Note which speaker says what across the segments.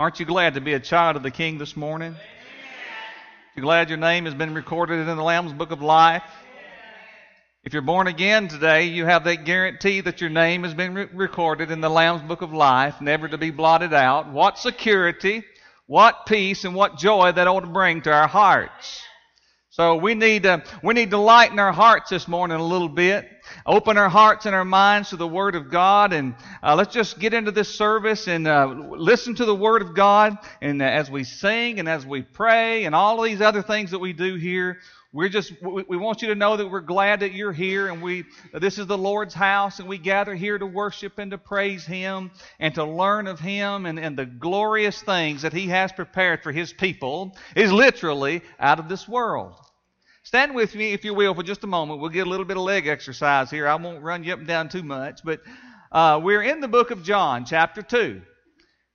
Speaker 1: Aren't you glad to be a child of the King this morning? You glad your name has been recorded in the Lamb's Book of Life? If you're born again today, you have that guarantee that your name has been re- recorded in the Lamb's Book of Life, never to be blotted out. What security, what peace, and what joy that ought to bring to our hearts. So we need to, we need to lighten our hearts this morning a little bit. Open our hearts and our minds to the Word of God, and uh, let's just get into this service and uh, listen to the Word of God. And uh, as we sing and as we pray and all these other things that we do here, we're just we, want you to know that we're glad that you're here, and we this is the Lord's house, and we gather here to worship and to praise Him and to learn of Him and, and the glorious things that He has prepared for His people is literally out of this world. Stand with me, if you will, for just a moment. We'll get a little bit of leg exercise here. I won't run you up and down too much, but uh, we're in the book of John, chapter 2.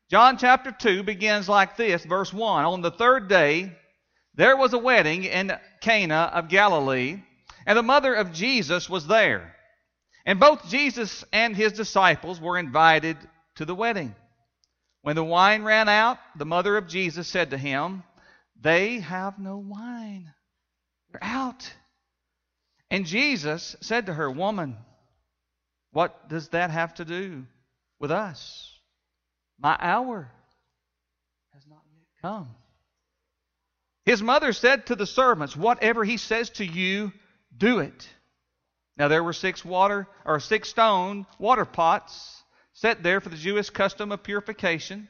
Speaker 1: John chapter 2 begins like this, verse 1. On the third day, there was a wedding in Cana of Galilee, and the mother of Jesus was there. And both Jesus and his disciples were invited to the wedding. When the wine ran out, the mother of Jesus said to him, They have no wine. They're out. And Jesus said to her, Woman, what does that have to do with us? My hour has not yet come. His mother said to the servants, Whatever he says to you, do it. Now there were six water or six stone water pots set there for the Jewish custom of purification,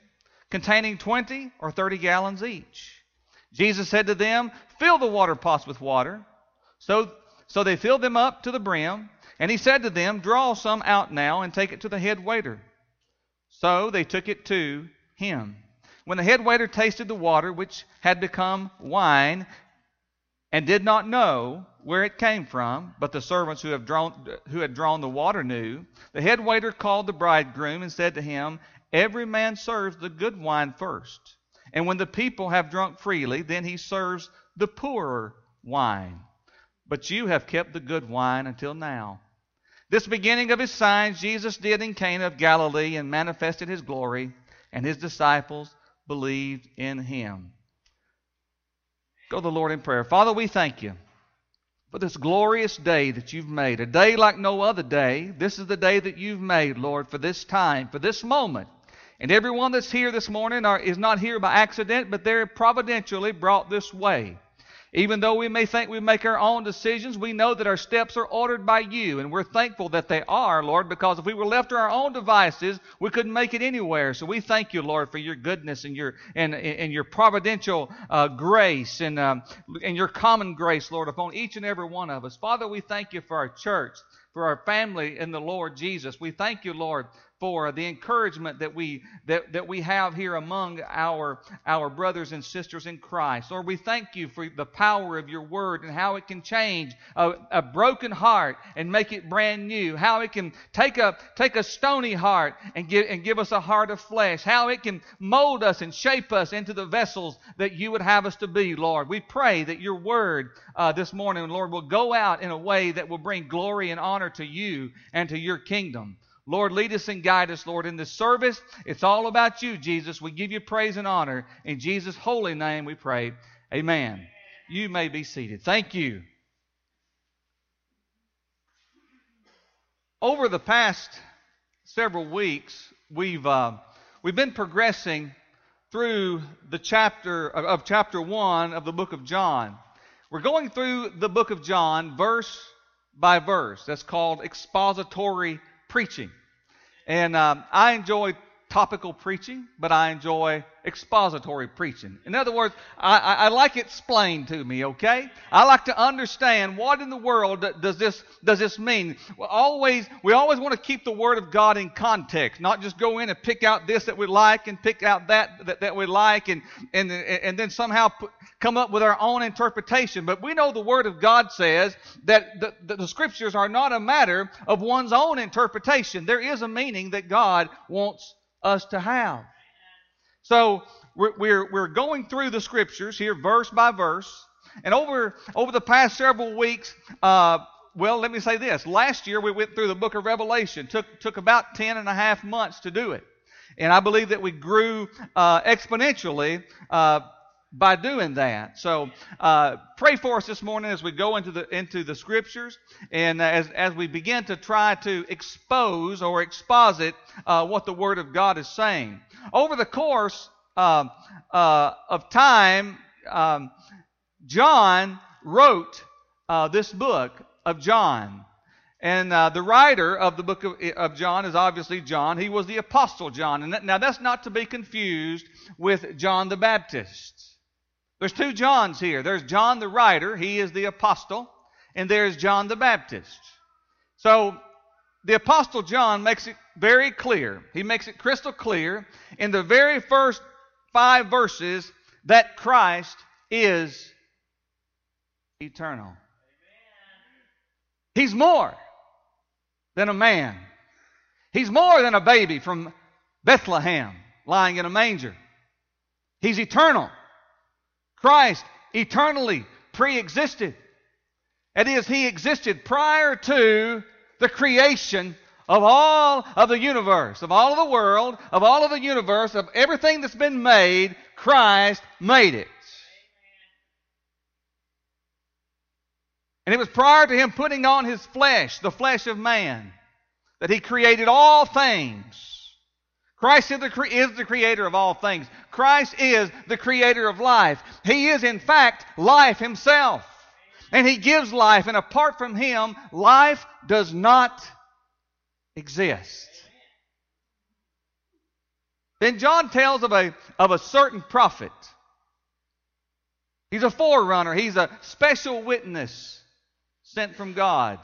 Speaker 1: containing twenty or thirty gallons each. Jesus said to them, Fill the water pots with water. So, so they filled them up to the brim. And he said to them, Draw some out now and take it to the head waiter. So they took it to him. When the head waiter tasted the water, which had become wine, and did not know where it came from, but the servants who, drawn, who had drawn the water knew, the head waiter called the bridegroom and said to him, Every man serves the good wine first and when the people have drunk freely, then he serves the poorer wine. But you have kept the good wine until now. This beginning of his signs Jesus did in Cana of Galilee and manifested his glory, and his disciples believed in him. Go to the Lord in prayer. Father, we thank you for this glorious day that you've made, a day like no other day. This is the day that you've made, Lord, for this time, for this moment. And everyone that's here this morning are, is not here by accident, but they're providentially brought this way. Even though we may think we make our own decisions, we know that our steps are ordered by you, and we're thankful that they are, Lord, because if we were left to our own devices, we couldn't make it anywhere. So we thank you, Lord, for your goodness and your and, and your providential uh, grace and um, and your common grace, Lord, upon each and every one of us. Father, we thank you for our church, for our family in the Lord Jesus. We thank you, Lord, for the encouragement that we that, that we have here among our our brothers and sisters in Christ. Lord, we thank you for the power of your word and how it can change a, a broken heart and make it brand new. How it can take a take a stony heart and give and give us a heart of flesh. How it can mold us and shape us into the vessels that you would have us to be, Lord. We pray that your word uh, this morning, Lord, will go out in a way that will bring glory and honor to you and to your kingdom. Lord, lead us and guide us, Lord, in this service. It's all about you, Jesus. We give you praise and honor. In Jesus' holy name we pray. Amen. You may be seated. Thank you. Over the past several weeks, we've, uh, we've been progressing through the chapter of, of chapter 1 of the book of John. We're going through the book of John verse by verse. That's called expository preaching. And um, I enjoy topical preaching, but I enjoy expository preaching. In other words, I, I, I, like it explained to me, okay? I like to understand what in the world does this, does this mean. We always, we always want to keep the Word of God in context, not just go in and pick out this that we like and pick out that that, that we like and, and, and then somehow put, come up with our own interpretation. But we know the Word of God says that the, the, the Scriptures are not a matter of one's own interpretation. There is a meaning that God wants us to have. So we're, we're, going through the scriptures here, verse by verse. And over, over the past several weeks, uh, well, let me say this. Last year we went through the book of Revelation. Took, took about ten and a half months to do it. And I believe that we grew uh, exponentially uh, by doing that. So uh, pray for us this morning as we go into the into the scriptures and as as we begin to try to expose or exposit uh, what the Word of God is saying. Over the course uh, uh of time, um, John wrote uh, this book of John. And uh, the writer of the book of, of, John is obviously John. He was the Apostle John. And that, now that's not to be confused with John the Baptist. There's two Johns here. There's John the writer, he is the apostle, and there's John the Baptist. So the apostle John makes it very clear. He makes it crystal clear in the very first five verses that Christ is eternal. He's more than a man. He's more than a baby from Bethlehem lying in a manger. He's eternal. Christ eternally pre existed. That is, he existed prior to the creation of all of the universe, of all of the world, of all of the universe, of everything that's been made, Christ made it. And it was prior to him putting on his flesh, the flesh of man, that he created all things. Christ is the, is the creator of all things. Christ is the creator of life. He is, in fact, life himself. And he gives life, and apart from him, life does not exist. Then John tells of a, of a certain prophet. He's a forerunner, he's a special witness sent from God.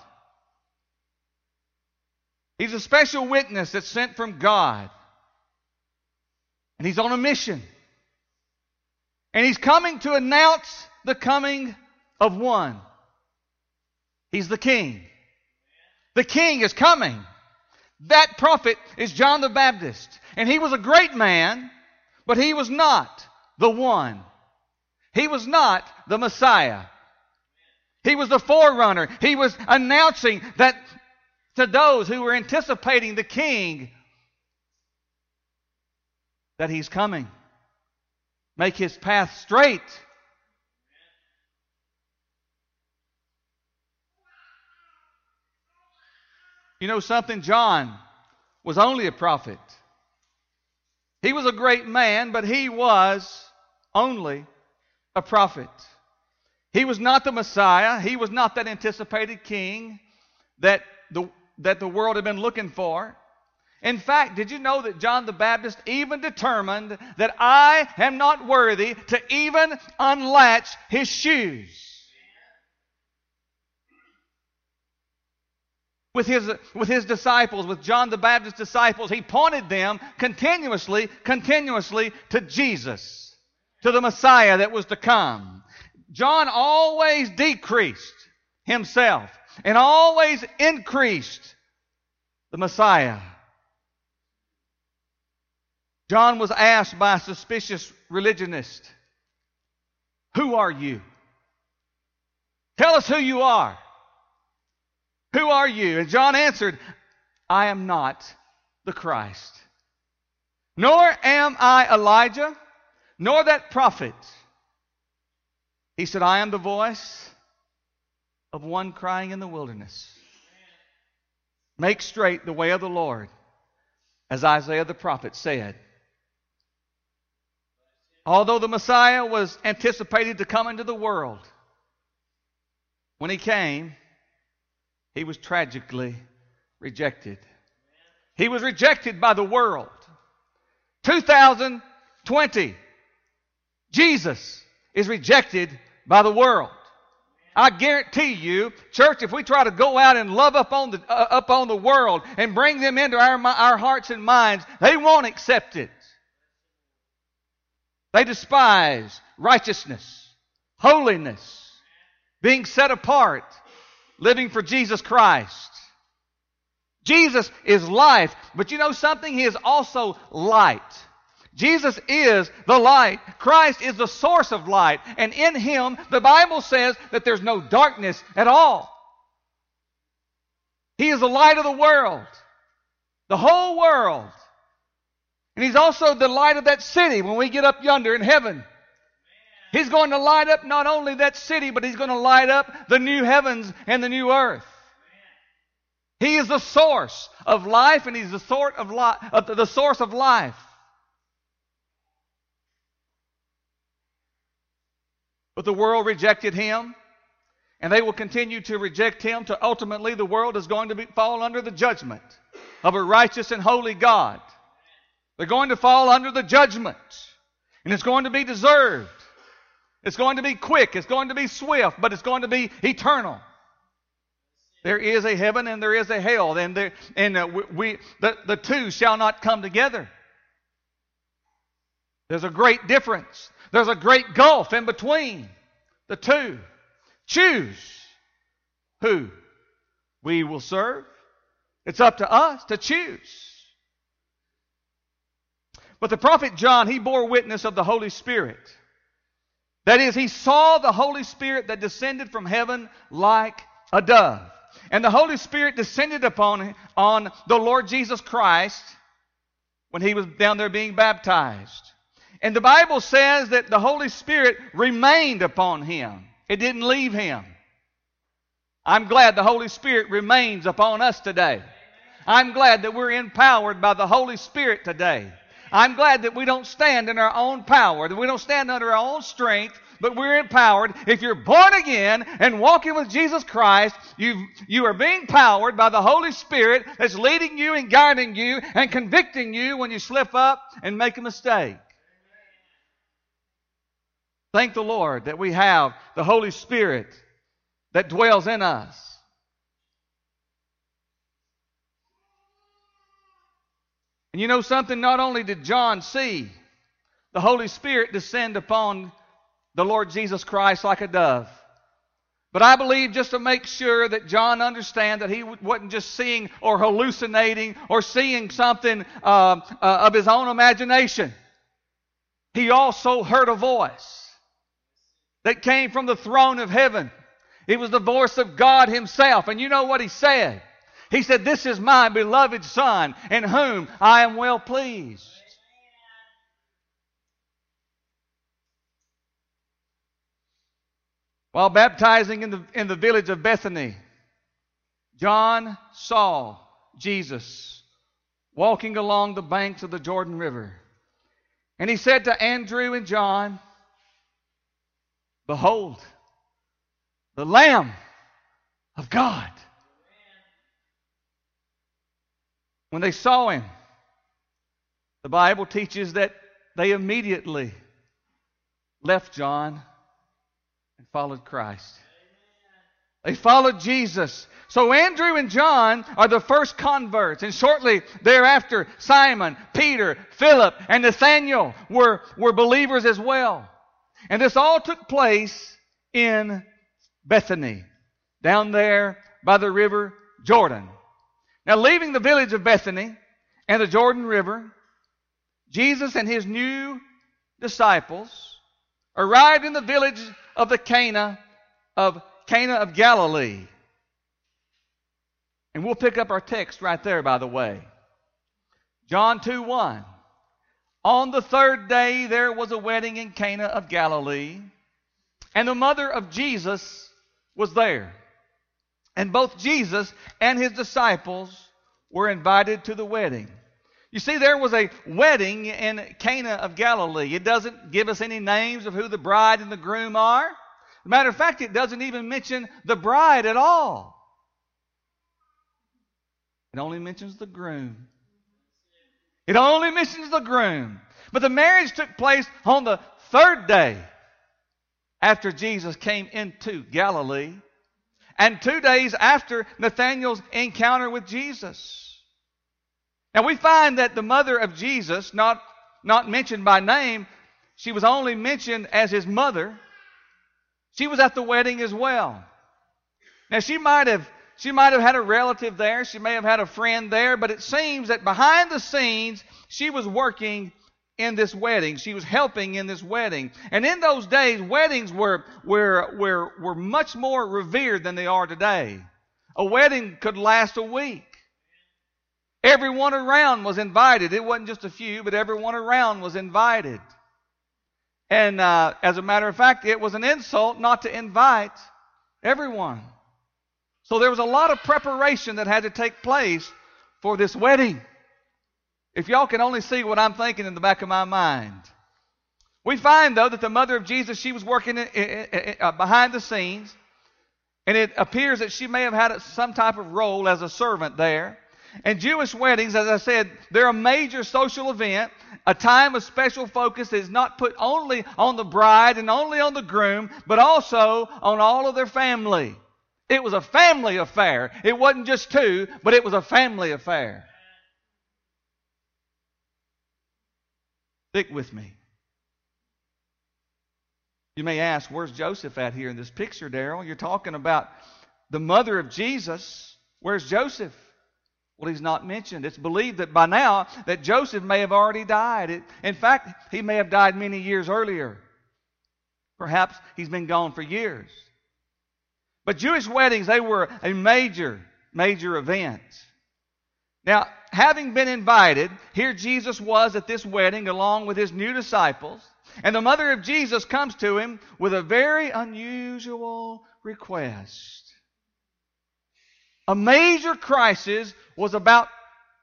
Speaker 1: He's a special witness that's sent from God. And he's on a mission. And he's coming to announce the coming of one. He's the king. The king is coming. That prophet is John the Baptist. And he was a great man, but he was not the one. He was not the Messiah. He was the forerunner. He was announcing that to those who were anticipating the king that He's coming. Make His path straight. You know something? John was only a prophet. He was a great man, but he was only a prophet. He was not the Messiah. He was not that anticipated king that the, that the world had been looking for. In fact, did you know that John the Baptist even determined that I am not worthy to even unlatch his shoes? With his, with his disciples, with John the Baptist's disciples, he pointed them continuously, continuously to Jesus, to the Messiah that was to come. John always decreased himself and always increased the Messiah. John was asked by a suspicious religionist, Who are you? Tell us who you are. Who are you? And John answered, I am not the Christ, nor am I Elijah, nor that prophet. He said, I am the voice of one crying in the wilderness. Make straight the way of the Lord, as Isaiah the prophet said. Although the Messiah was anticipated to come into the world, when he came, he was tragically rejected. He was rejected by the world. 2020, Jesus is rejected by the world. I guarantee you, church, if we try to go out and love up on the, uh, up on the world and bring them into our, our hearts and minds, they won't accept it. They despise righteousness, holiness, being set apart, living for Jesus Christ. Jesus is life, but you know something? He is also light. Jesus is the light. Christ is the source of light. And in Him, the Bible says that there's no darkness at all. He is the light of the world. The whole world And He's also the light of that city when we get up yonder in heaven. He's going to light up not only that city, but He's going to light up the new heavens and the new earth. He is the source of life, and He's the sort of life, uh, the source of life. But the world rejected Him, and they will continue to reject Him. To ultimately, the world is going to be, fall under the judgment of a righteous and holy God. They're going to fall under the judgment, and it's going to be deserved. It's going to be quick, it's going to be swift, but it's going to be eternal. There is a heaven and there is a hell, and there and uh, we the, the two shall not come together. There's a great difference. There's a great gulf in between the two. Choose who we will serve. It's up to us to choose. But the prophet John, he bore witness of the Holy Spirit. That is, he saw the Holy Spirit that descended from heaven like a dove. And the Holy Spirit descended upon on the Lord Jesus Christ when he was down there being baptized. And the Bible says that the Holy Spirit remained upon him. It didn't leave him. I'm glad the Holy Spirit remains upon us today. I'm glad that we're empowered by the Holy Spirit today. I'm glad that we don't stand in our own power, that we don't stand under our own strength, but we're empowered. If you're born again and walking with Jesus Christ, you you are being powered by the Holy Spirit that's leading you and guiding you and convicting you when you slip up and make a mistake. Thank the Lord that we have the Holy Spirit that dwells in us. And you know something? Not only did John see the Holy Spirit descend upon the Lord Jesus Christ like a dove, but I believe just to make sure that John understand that he wasn't just seeing or hallucinating or seeing something uh, uh, of his own imagination. He also heard a voice that came from the throne of heaven. It was the voice of God Himself. And you know what He said? He said, This is my beloved Son, in whom I am well pleased. While baptizing in the, in the village of Bethany, John saw Jesus walking along the banks of the Jordan River. And he said to Andrew and John, Behold, the Lamb of God. When they saw him, the Bible teaches that they immediately left John and followed Christ. They followed Jesus. So Andrew and John are the first converts, and shortly thereafter, Simon, Peter, Philip, and Nathaniel were, were believers as well. And this all took place in Bethany, down there by the river Jordan. Now, leaving the village of Bethany and the Jordan River, Jesus and his new disciples arrived in the village of the Cana of Cana of Galilee. And we'll pick up our text right there, by the way. John 2 1. On the third day there was a wedding in Cana of Galilee, and the mother of Jesus was there. And both Jesus and his disciples were invited to the wedding. You see, there was a wedding in Cana of Galilee. It doesn't give us any names of who the bride and the groom are. Matter of fact, it doesn't even mention the bride at all. It only mentions the groom. It only mentions the groom. But the marriage took place on the third day after Jesus came into Galilee and two days after Nathanael's encounter with Jesus. And we find that the mother of Jesus, not, not mentioned by name, she was only mentioned as his mother. She was at the wedding as well. Now she might have she might have had a relative there, she may have had a friend there, but it seems that behind the scenes she was working in this wedding. She was helping in this wedding. And in those days, weddings were, were, were, were much more revered than they are today. A wedding could last a week. Everyone around was invited. It wasn't just a few, but everyone around was invited. And uh, as a matter of fact, it was an insult not to invite everyone. So there was a lot of preparation that had to take place for this wedding. If y'all can only see what I'm thinking in the back of my mind. We find, though, that the mother of Jesus, she was working in, in, in, uh, behind the scenes. And it appears that she may have had some type of role as a servant there. And Jewish weddings, as I said, they're a major social event, a time of special focus that is not put only on the bride and only on the groom, but also on all of their family. It was a family affair. It wasn't just two, but it was a family affair. Stick with me. You may ask, where's Joseph at here in this picture, Daryl? You're talking about the mother of Jesus. Where's Joseph? Well, he's not mentioned. It's believed that by now that Joseph may have already died. It, in fact, he may have died many years earlier. Perhaps he's been gone for years. But Jewish weddings, they were a major, major event. Now, having been invited, here Jesus was at this wedding along with his new disciples. And the mother of Jesus comes to him with a very unusual request. A major crisis was about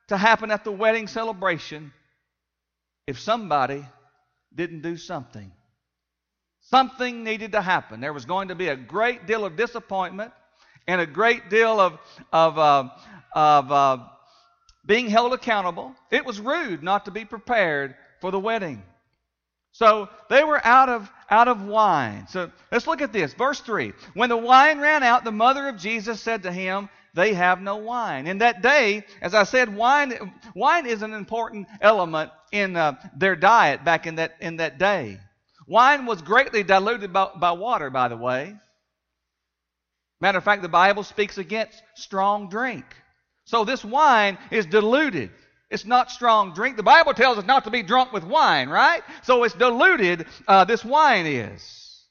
Speaker 1: to happen at the wedding celebration if somebody didn't do something. Something needed to happen. There was going to be a great deal of disappointment and a great deal of, of, uh, of uh, being held accountable. It was rude not to be prepared for the wedding. So they were out of out of wine. So let's look at this. Verse 3. When the wine ran out, the mother of Jesus said to him, They have no wine. In that day, as I said, wine wine is an important element in uh, their diet back in that in that day. Wine was greatly diluted by, by water, by the way. Matter of fact, the Bible speaks against strong drink. So this wine is diluted. It's not strong drink. The Bible tells us not to be drunk with wine, right? So it's diluted, uh, this wine is.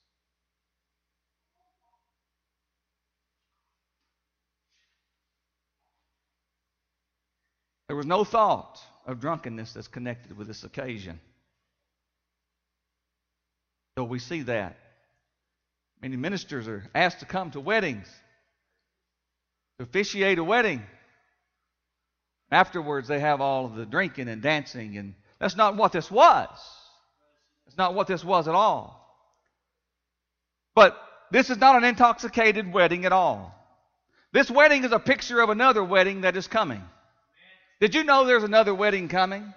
Speaker 1: There was no thought of drunkenness that's connected with this occasion. So we see that. Many ministers are asked to come to weddings, to officiate a wedding. Afterwards, they have all of the drinking and dancing, and that's not what this was. That's not what this was at all. But this is not an intoxicated wedding at all. This wedding is a picture of another wedding that is coming. Did you know there's another wedding coming?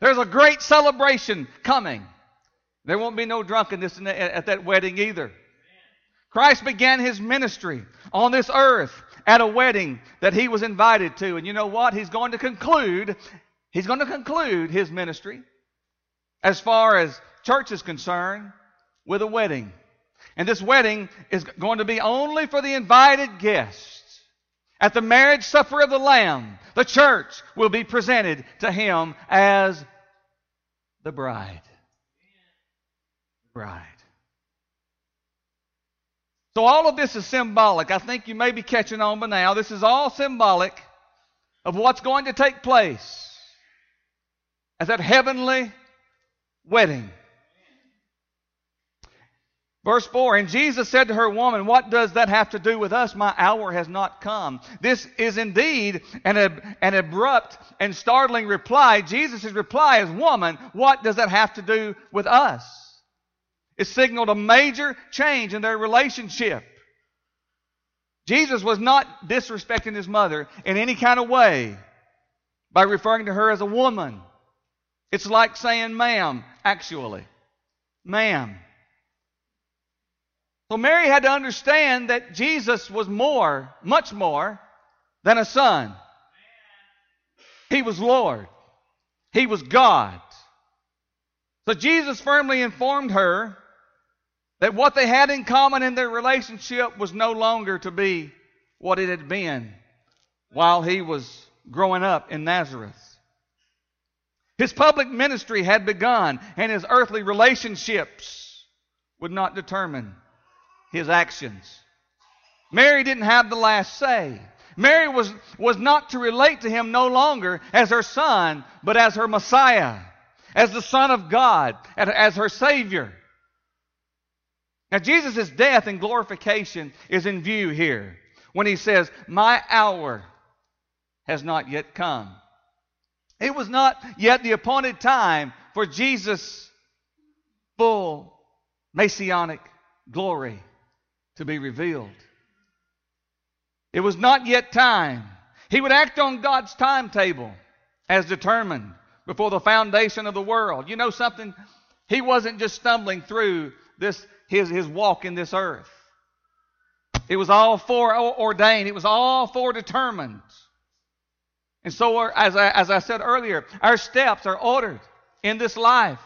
Speaker 1: There's a great celebration coming. There won't be no drunkenness at that wedding either. Christ began his ministry on this earth at a wedding that he was invited to. And you know what? He's going to conclude, he's going to conclude his ministry as far as church is concerned with a wedding. And this wedding is going to be only for the invited guests. At the marriage supper of the Lamb, the church will be presented to him as the bride. Bride. So all of this is symbolic. I think you may be catching on by now. This is all symbolic of what's going to take place at that heavenly wedding. Verse 4 And Jesus said to her, Woman, what does that have to do with us? My hour has not come. This is indeed an, an abrupt and startling reply. Jesus' reply is, Woman, what does that have to do with us? It signaled a major change in their relationship. Jesus was not disrespecting his mother in any kind of way by referring to her as a woman. It's like saying ma'am, actually. Ma'am. So Mary had to understand that Jesus was more, much more, than a son. He was Lord. He was God. So Jesus firmly informed her that what they had in common in their relationship was no longer to be what it had been while he was growing up in Nazareth. His public ministry had begun, and his earthly relationships would not determine his actions. Mary didn't have the last say. Mary was, was not to relate to him no longer as her son, but as her Messiah, as the Son of God, as her Savior. Now, Jesus' death and glorification is in view here when he says, My hour has not yet come. It was not yet the appointed time for Jesus' full messianic glory to be revealed. It was not yet time. He would act on God's timetable as determined before the foundation of the world. You know something? He wasn't just stumbling through this his, his walk in this earth. It was all foreordained. It was all foredetermined. And so, as I, as I said earlier, our steps are ordered in this life.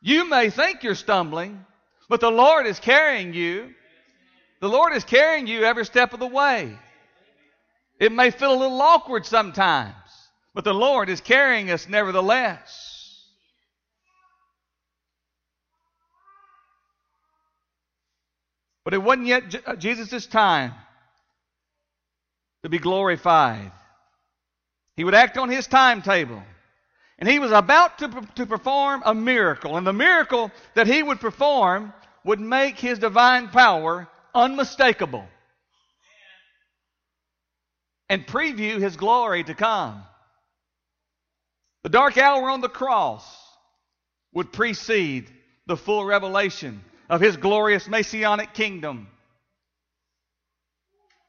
Speaker 1: You may think you're stumbling, but the Lord is carrying you. The Lord is carrying you every step of the way. It may feel a little awkward sometimes, but the Lord is carrying us nevertheless. But it wasn't yet uh, Jesus' time to be glorified. He would act on his timetable. And he was about to, to perform a miracle. And the miracle that he would perform would make his divine power unmistakable and preview his glory to come. The dark hour on the cross would precede the full revelation of his glorious messianic kingdom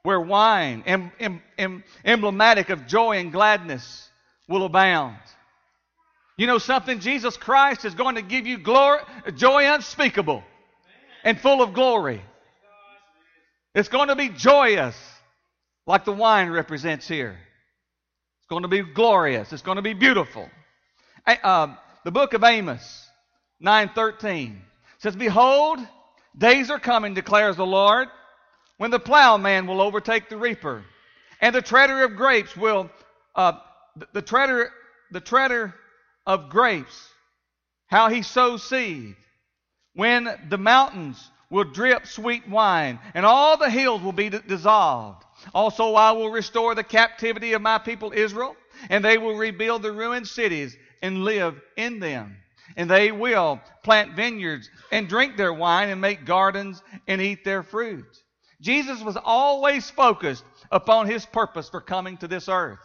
Speaker 1: where wine, em, em, em, emblematic of joy and gladness, will abound. You know something? Jesus Christ is going to give you glory, joy unspeakable and full of glory. It's going to be joyous, like the wine represents here. It's going to be glorious. It's going to be beautiful. Uh, the book of Amos, 913, says, Behold, days are coming, declares the Lord when the plowman will overtake the reaper, and the treader of grapes will, uh, the, treader, the treader of grapes, how he sows seed, when the mountains will drip sweet wine, and all the hills will be dissolved. Also, I will restore the captivity of my people Israel, and they will rebuild the ruined cities and live in them. And they will plant vineyards and drink their wine and make gardens and eat their fruit. Jesus was always focused upon his purpose for coming to this earth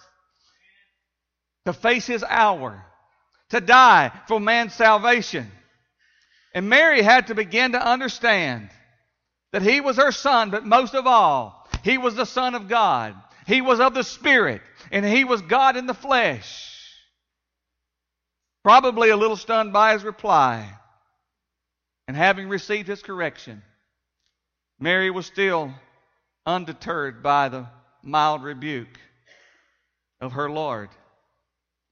Speaker 1: to face his hour, to die for man's salvation. And Mary had to begin to understand that he was her son, but most of all, he was the Son of God. He was of the Spirit, and he was God in the flesh. Probably a little stunned by his reply, and having received his correction, Mary was still undeterred by the mild rebuke of her Lord.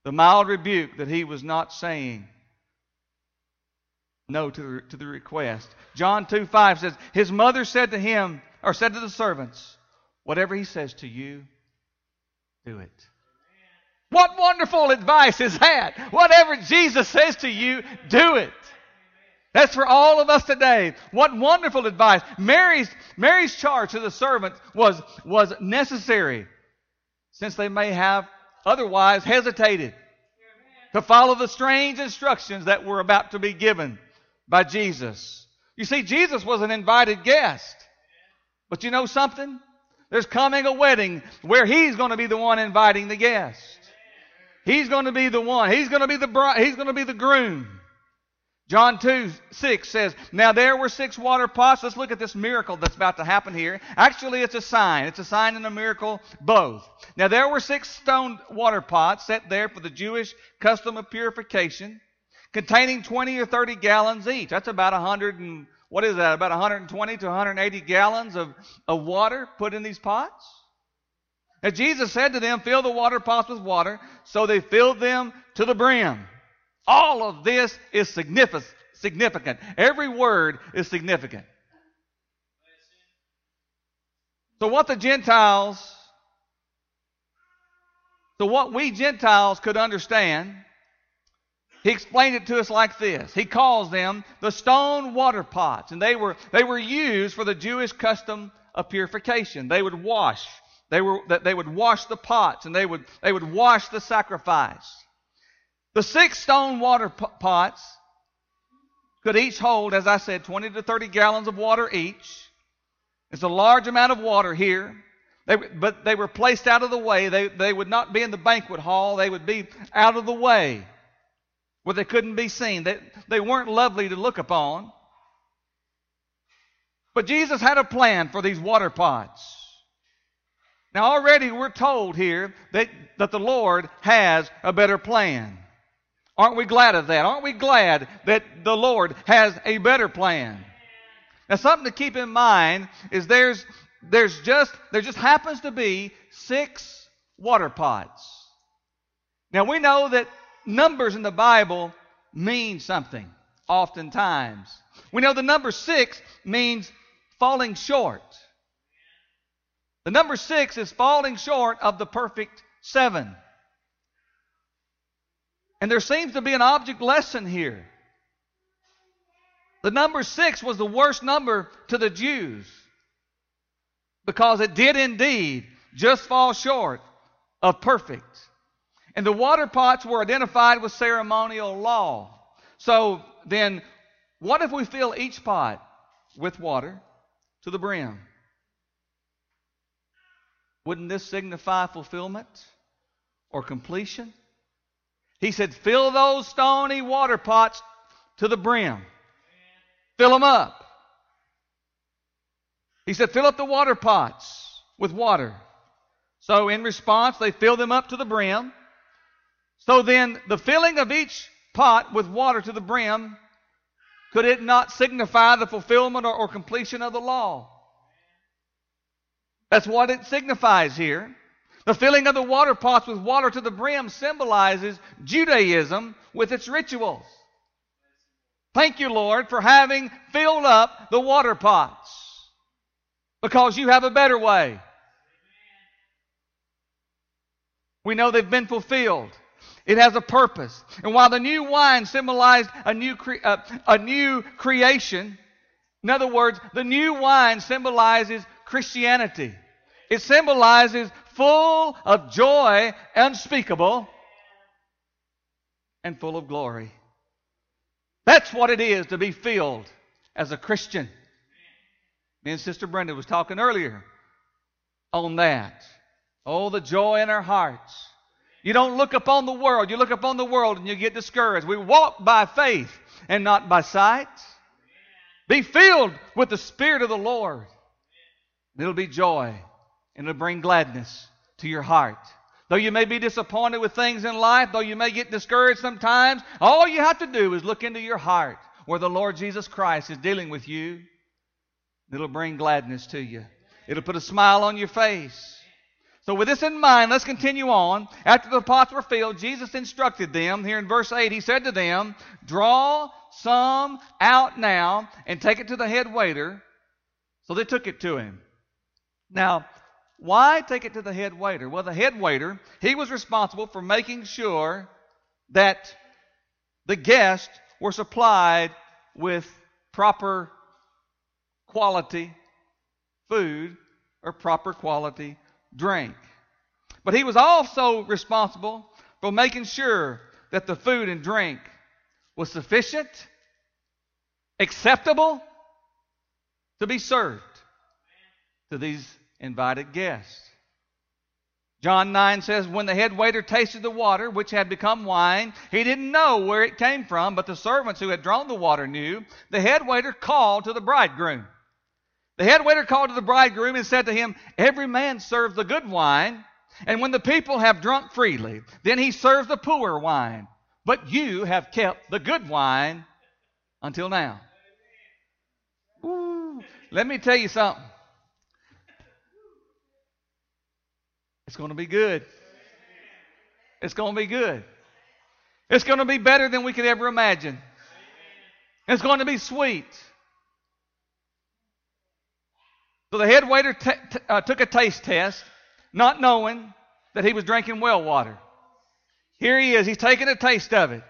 Speaker 1: The mild rebuke that he was not saying no to the, to the request. John 2 5 says, His mother said to him, or said to the servants, Whatever he says to you, do it. What wonderful advice is that? Whatever Jesus says to you, do it. That's for all of us today. What wonderful advice. Mary's, Mary's charge to the servants was, was necessary since they may have otherwise hesitated to follow the strange instructions that were about to be given by Jesus. You see, Jesus was an invited guest. But you know something? There's coming a wedding where he's going to be the one inviting the guest. He's going to be the one. He's going to be the bride. He's going to be the groom. John 2 6 says, Now there were six water pots. Let's look at this miracle that's about to happen here. Actually, it's a sign. It's a sign and a miracle both. Now there were six stone water pots set there for the Jewish custom of purification, containing 20 or 30 gallons each. That's about 100 and, what is that? About 120 to 180 gallons of, of water put in these pots. Now Jesus said to them, Fill the water pots with water. So they filled them to the brim. All of this is significant. Every word is significant. So, what the Gentiles, so what we Gentiles could understand, he explained it to us like this. He calls them the stone water pots, and they were, they were used for the Jewish custom of purification. They would wash They were that they would wash the pots and they would they would wash the sacrifice. The six stone water pots could each hold, as I said, 20 to 30 gallons of water each. It's a large amount of water here. They, but they were placed out of the way. They, they would not be in the banquet hall. They would be out of the way where they couldn't be seen. They, they weren't lovely to look upon. But Jesus had a plan for these water pots. Now, already we're told here that, that the Lord has a better plan. Aren't we glad of that? Aren't we glad that the Lord has a better plan? Now, something to keep in mind is there's there's just there just happens to be six water pots. Now we know that numbers in the Bible mean something oftentimes. We know the number six means falling short. The number six is falling short of the perfect seven. And there seems to be an object lesson here. The number six was the worst number to the Jews because it did indeed just fall short of perfect. And the water pots were identified with ceremonial law. So then, what if we fill each pot with water to the brim? Wouldn't this signify fulfillment or completion? He said, Fill those stony water pots to the brim. Fill them up. He said, Fill up the water pots with water. So, in response, they filled them up to the brim. So then, the filling of each pot with water to the brim, could it not signify the fulfillment or, or completion of the law? That's what it signifies here. The filling of the water pots with water to the brim symbolizes Judaism with its rituals. Thank you, Lord, for having filled up the water pots because you have a better way. We know they've been fulfilled. It has a purpose. And while the new wine symbolized a new, cre- uh, a new creation, in other words, the new wine symbolizes Christianity. It symbolizes full of joy unspeakable and full of glory. That's what it is to be filled as a Christian. Me and Sister Brenda was talking earlier on that. Oh, the joy in our hearts. You don't look upon the world. You look upon the world and you get discouraged. We walk by faith and not by sight. Be filled with the Spirit of the Lord. It'll be joy and it'll bring gladness to your heart. Though you may be disappointed with things in life, though you may get discouraged sometimes, all you have to do is look into your heart where the Lord Jesus Christ is dealing with you It'll bring gladness to you. It'll put a smile on your face. So, with this in mind, let's continue on. After the pots were filled, Jesus instructed them. Here in verse 8, he said to them, Draw some out now and take it to the head waiter. So they took it to him. Now, why take it to the head waiter? Well, the head waiter, he was responsible for making sure that the guests were supplied with proper quality food or proper quality drink. But he was also responsible for making sure that the food and drink was sufficient, acceptable to be served to these invited guests. John 9 says, When the head waiter tasted the water, which had become wine, he didn't know where it came from, but the servants who had drawn the water knew. The head waiter called to the bridegroom the head waiter called to the bridegroom and said to him, Every man serves the good wine, and when the people have drunk freely, then he serves the poor wine. But you have kept the good wine until now. Ooh, let me tell you something. It's going to be good. It's going to be good. It's going to be better than we could ever imagine. It's going to be sweet. So the head waiter t- t- uh, took a taste test, not knowing that he was drinking well water. Here he is, he's taking a taste of it.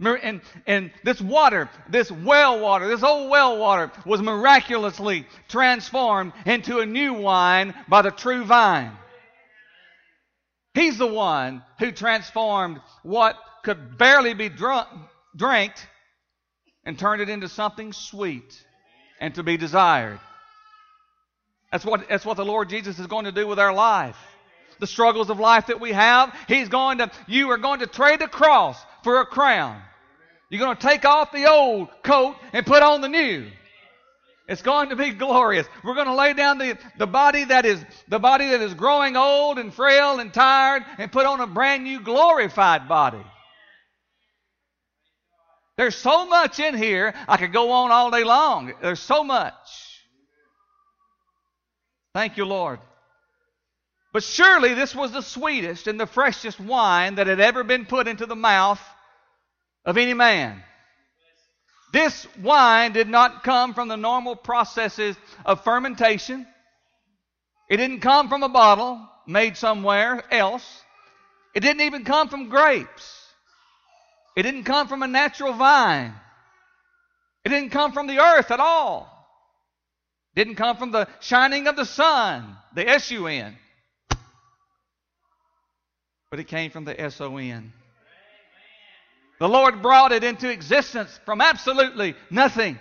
Speaker 1: And, and this water, this well water, this old well water was miraculously transformed into a new wine by the true vine. He's the one who transformed what could barely be drunk, drank and turned it into something sweet and to be desired. That's what, that's what the Lord Jesus is going to do with our life. The struggles of life that we have, He's going to, you are going to trade the cross for a crown. You're going to take off the old coat and put on the new. It's going to be glorious. We're going to lay down the, the body that is the body that is growing old and frail and tired and put on a brand new glorified body. There's so much in here, I could go on all day long. There's so much. Thank you, Lord. But surely this was the sweetest and the freshest wine that had ever been put into the mouth of any man. This wine did not come from the normal processes of fermentation. It didn't come from a bottle made somewhere else. It didn't even come from grapes. It didn't come from a natural vine. It didn't come from the earth at all. It didn't come from the shining of the sun, the S U N. But it came from the S O N. The Lord brought it into existence from absolutely nothing.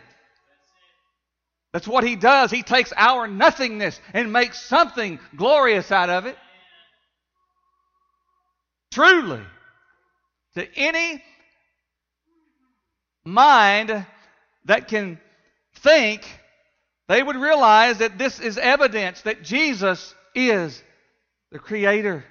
Speaker 1: That's what He does. He takes our nothingness and makes something glorious out of it. Truly, to any mind that can think, they would realize that this is evidence that Jesus is the Creator.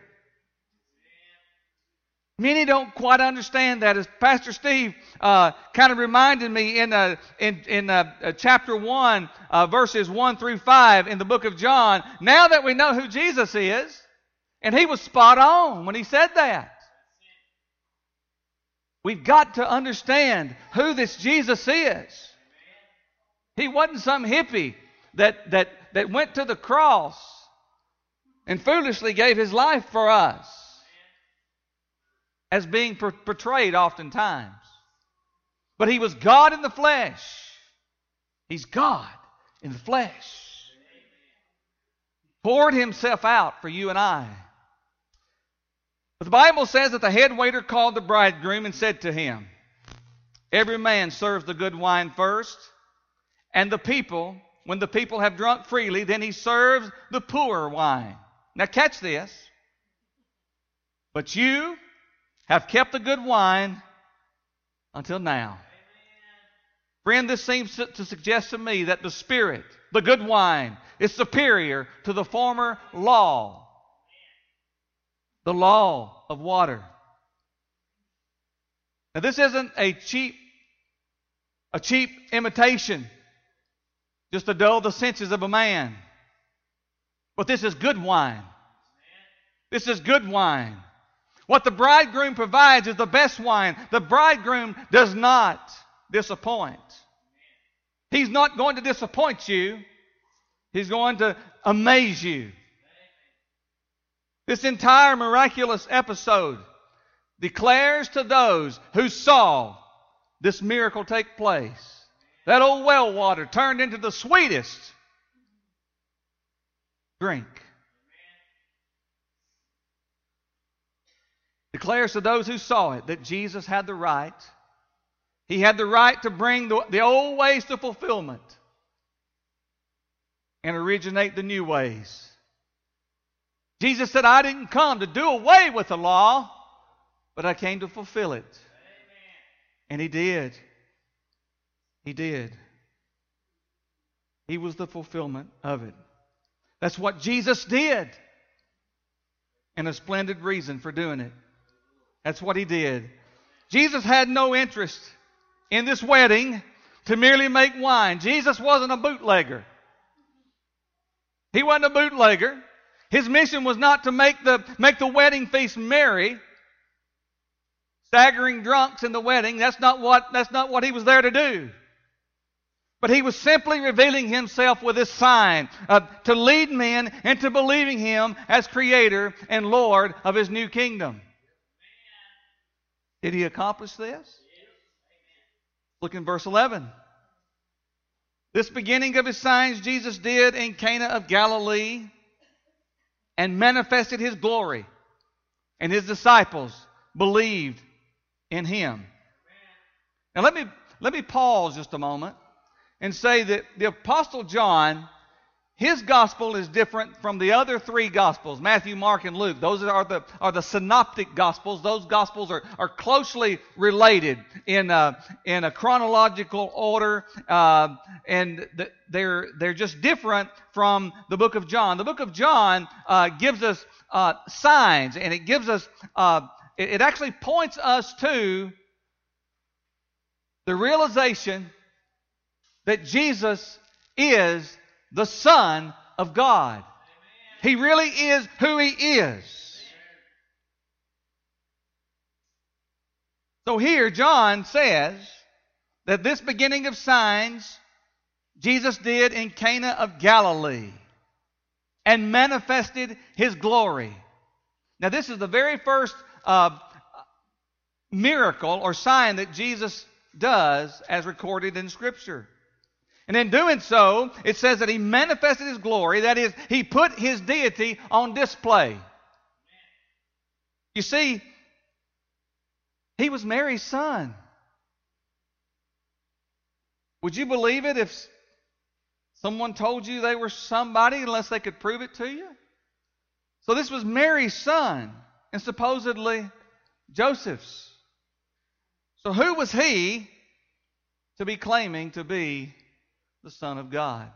Speaker 1: Many don't quite understand that. As Pastor Steve uh, kind of reminded me in uh, in, in uh, uh chapter one, uh, verses one through five in the book of John. Now that we know who Jesus is, and he was spot on when he said that. We've got to understand who this Jesus is. He wasn't some hippie that, that, that went to the cross and foolishly gave his life for us, as being portrayed oftentimes. But he was God in the flesh. He's God in the flesh. Poured himself out for you and I. But the Bible says that the head waiter called the bridegroom and said to him, Every man serves the good wine first, and the people, when the people have drunk freely, then he serves the poor wine. Now catch this. But you have kept the good wine until now. Friend, this seems to suggest to me that the Spirit, the good wine, is superior to the former law the law of water. Now this isn't a cheap a cheap imitation just to dull the senses of a man. But this is good wine. This is good wine. What the bridegroom provides is the best wine. The bridegroom does not disappoint. He's not going to disappoint you. He's going to amaze you. This entire miraculous episode declares to those who saw this miracle take place that old well water turned into the sweetest drink. Declares to those who saw it that Jesus had the right. He had the right to bring the, the old ways to fulfillment and originate the new ways. Jesus said, I didn't come to do away with the law, but I came to fulfill it. Amen. And He did. He did. He was the fulfillment of it. That's what Jesus did. And a splendid reason for doing it. That's what He did. Jesus had no interest in this wedding to merely make wine. Jesus wasn't a bootlegger. He wasn't a bootlegger. His mission was not to make the, make the wedding feast merry, staggering drunks in the wedding. That's not what, that's not what he was there to do. But he was simply revealing himself with this sign uh, to lead men into believing him as creator and Lord of his new kingdom. Did he accomplish this? Look in verse 11. This beginning of his signs Jesus did in Cana of Galilee and manifested his glory, and his disciples believed in him. Now let me let me pause just a moment and say that the apostle John his gospel is different from the other three gospels Matthew, Mark, and Luke. Those are the, are the synoptic gospels. Those gospels are, are closely related in a, in a chronological order, uh, and the, they're, they're just different from the book of John. The book of John uh, gives us uh, signs, and it gives us, uh, it, it actually points us to the realization that Jesus is the Son of God. He really is who He is. So here, John says that this beginning of signs Jesus did in Cana of Galilee and manifested His glory. Now, this is the very first uh, miracle or sign that Jesus does as recorded in Scripture. And in doing so, it says that he manifested his glory. That is, he put his deity on display. You see, he was Mary's son. Would you believe it if someone told you they were somebody unless they could prove it to you? So this was Mary's son and supposedly Joseph's. So who was he to be claiming to be the Son of God.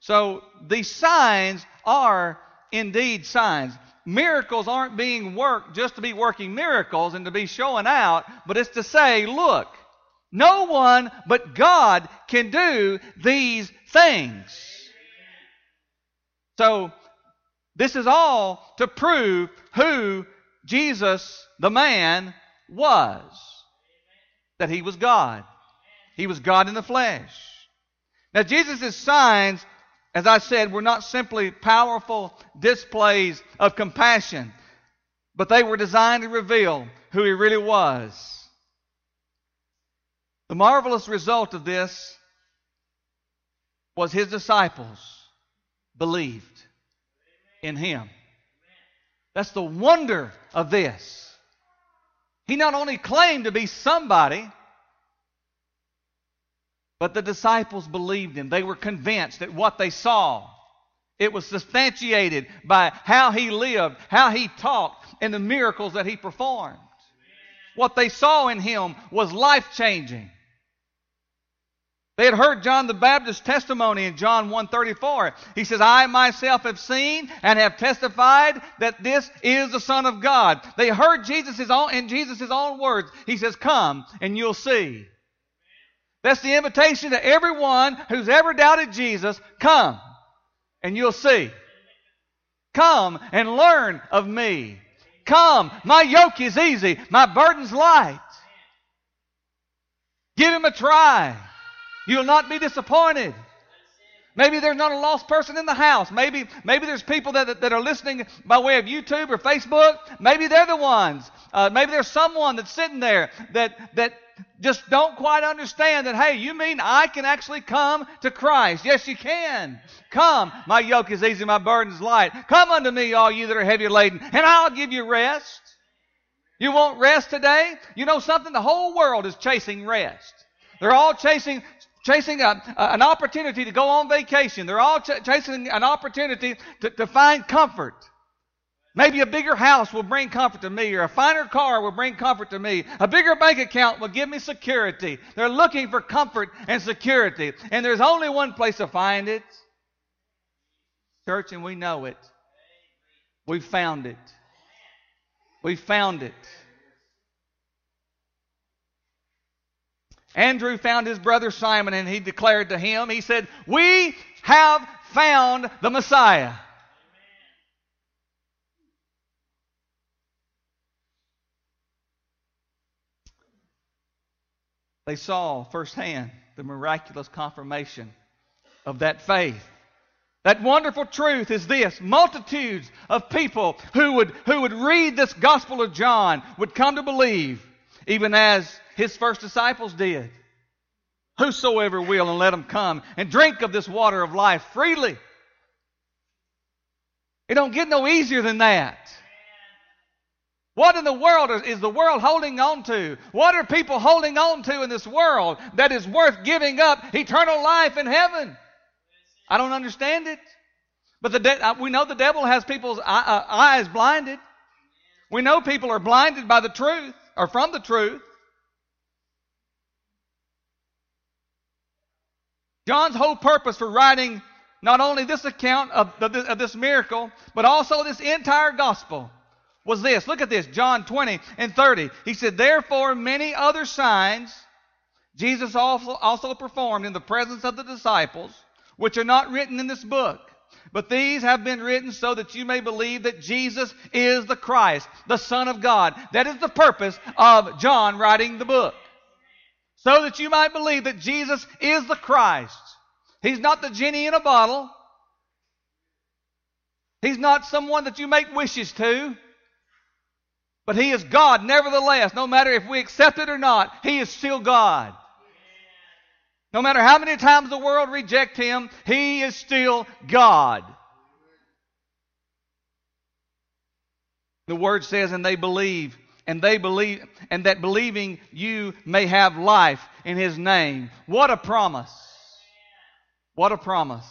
Speaker 1: So these signs are indeed signs. Miracles aren't being worked just to be working miracles and to be showing out, but it's to say, look, no one but God can do these things. So this is all to prove who Jesus, the man, was. That he was God. He was God in the flesh. Now, Jesus' signs, as I said, were not simply powerful displays of compassion, but they were designed to reveal who he really was. The marvelous result of this was his disciples believed in him. That's the wonder of this. He not only claimed to be somebody, but the disciples believed him. They were convinced that what they saw, it was substantiated by how he lived, how he talked, and the miracles that he performed. What they saw in him was life changing. They had heard John the Baptist's testimony in John 1:34. He says, "I myself have seen and have testified that this is the Son of God." They heard Jesus' own in Jesus' own words. He says, "Come and you'll see." That's the invitation to everyone who's ever doubted Jesus. Come and you'll see. Come and learn of me. Come, my yoke is easy, my burden's light. Give him a try. You'll not be disappointed. Maybe there's not a lost person in the house. Maybe, maybe there's people that, that are listening by way of YouTube or Facebook. Maybe they're the ones. Uh, maybe there's someone that's sitting there that, that just don't quite understand that, hey, you mean I can actually come to Christ? Yes, you can. Come, my yoke is easy, my burden is light. Come unto me, all you that are heavy laden, and I'll give you rest. You want rest today? You know something? The whole world is chasing rest. They're all chasing chasing a, an opportunity to go on vacation. They're all ch- chasing an opportunity to, to find comfort. Maybe a bigger house will bring comfort to me, or a finer car will bring comfort to me. A bigger bank account will give me security. They're looking for comfort and security. And there's only one place to find it church, and we know it. We found it. We found it. Andrew found his brother Simon and he declared to him, he said, We have found the Messiah. They saw firsthand the miraculous confirmation of that faith. That wonderful truth is this multitudes of people who would, who would read this Gospel of John would come to believe, even as his first disciples did. Whosoever will, and let him come and drink of this water of life freely. It don't get no easier than that. What in the world is, is, the world holding on to? What are people holding on to in this world that is worth giving up eternal life in heaven? I don't understand it. But the de- uh, we know the devil has people's uh, eyes blinded. We know people are blinded by the truth or from the truth. John's whole purpose for writing not only this account of, of this miracle, but also this entire gospel was this. Look at this, John 20 and 30. He said, Therefore, many other signs Jesus also, also performed in the presence of the disciples, which are not written in this book. But these have been written so that you may believe that Jesus is the Christ, the Son of God. That is the purpose of John writing the book. So that you might believe that Jesus is the Christ. He's not the genie in a bottle. He's not someone that you make wishes to. But He is God nevertheless. No matter if we accept it or not, He is still God. No matter how many times the world reject him, he is still God. The word says, and they believe, and they believe, and that believing you may have life in his name. What a promise. What a promise.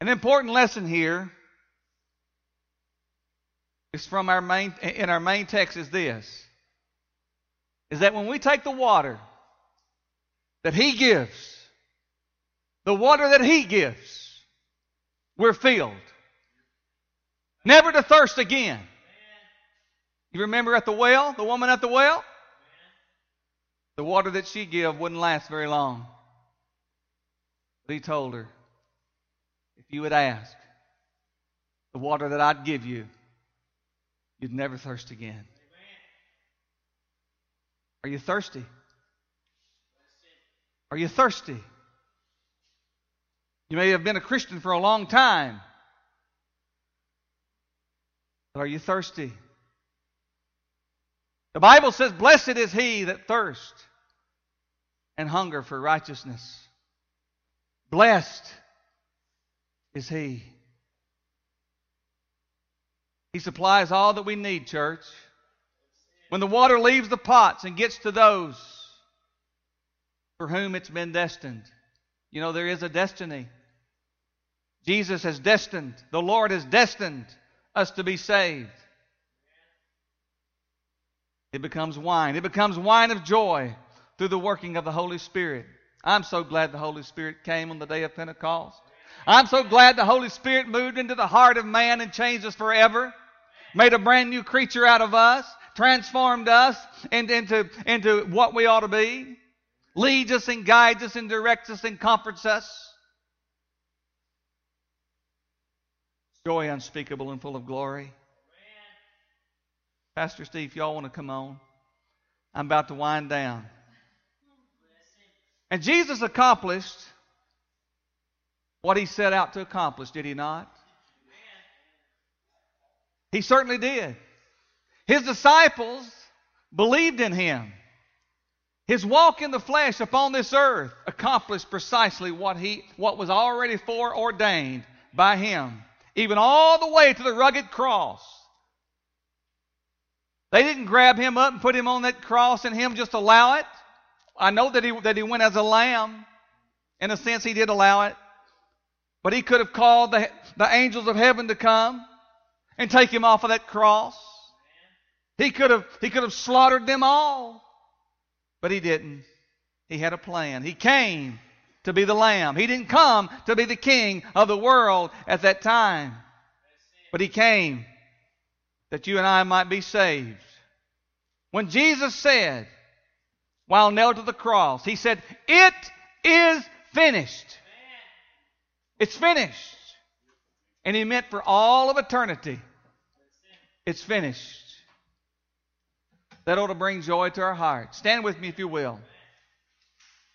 Speaker 1: An important lesson here is from our main in our main text is this is that when we take the water that He gives, the water that He gives, we're filled. Never to thirst again. You remember at the well, the woman at the well? The water that she gave wouldn't last very long. But he told her, if you would ask, the water that I'd give you, you'd never thirst again. Are you thirsty? Are you thirsty? You may have been a Christian for a long time. But are you thirsty? The Bible says, Blessed is he that thirsts and hunger for righteousness. Blessed is he. He supplies all that we need, church. When the water leaves the pots and gets to those for whom it's been destined. You know, there is a destiny. Jesus has destined, the Lord has destined us to be saved. It becomes wine. It becomes wine of joy through the working of the Holy Spirit. I'm so glad the Holy Spirit came on the day of Pentecost. I'm so glad the Holy Spirit moved into the heart of man and changed us forever, made a brand new creature out of us, transformed us into, into what we ought to be leads us and guides us and directs us and comforts us. Joy unspeakable and full of glory. Pastor Steve, y'all want to come on? I'm about to wind down. And Jesus accomplished what he set out to accomplish, did he not? He certainly did. His disciples believed in him. His walk in the flesh upon this earth accomplished precisely what he what was already foreordained by him, even all the way to the rugged cross. They didn't grab him up and put him on that cross and him just allow it. I know that he that he went as a lamb. In a sense, he did allow it. But he could have called the, the angels of heaven to come and take him off of that cross. He could have he could have slaughtered them all. But he didn't. He had a plan. He came to be the lamb. He didn't come to be the king of the world at that time. But he came that you and I might be saved. When Jesus said, while nailed to the cross, he said, It is finished. It's finished. And he meant for all of eternity, it's finished. That ought to bring joy to our hearts. Stand with me if you will.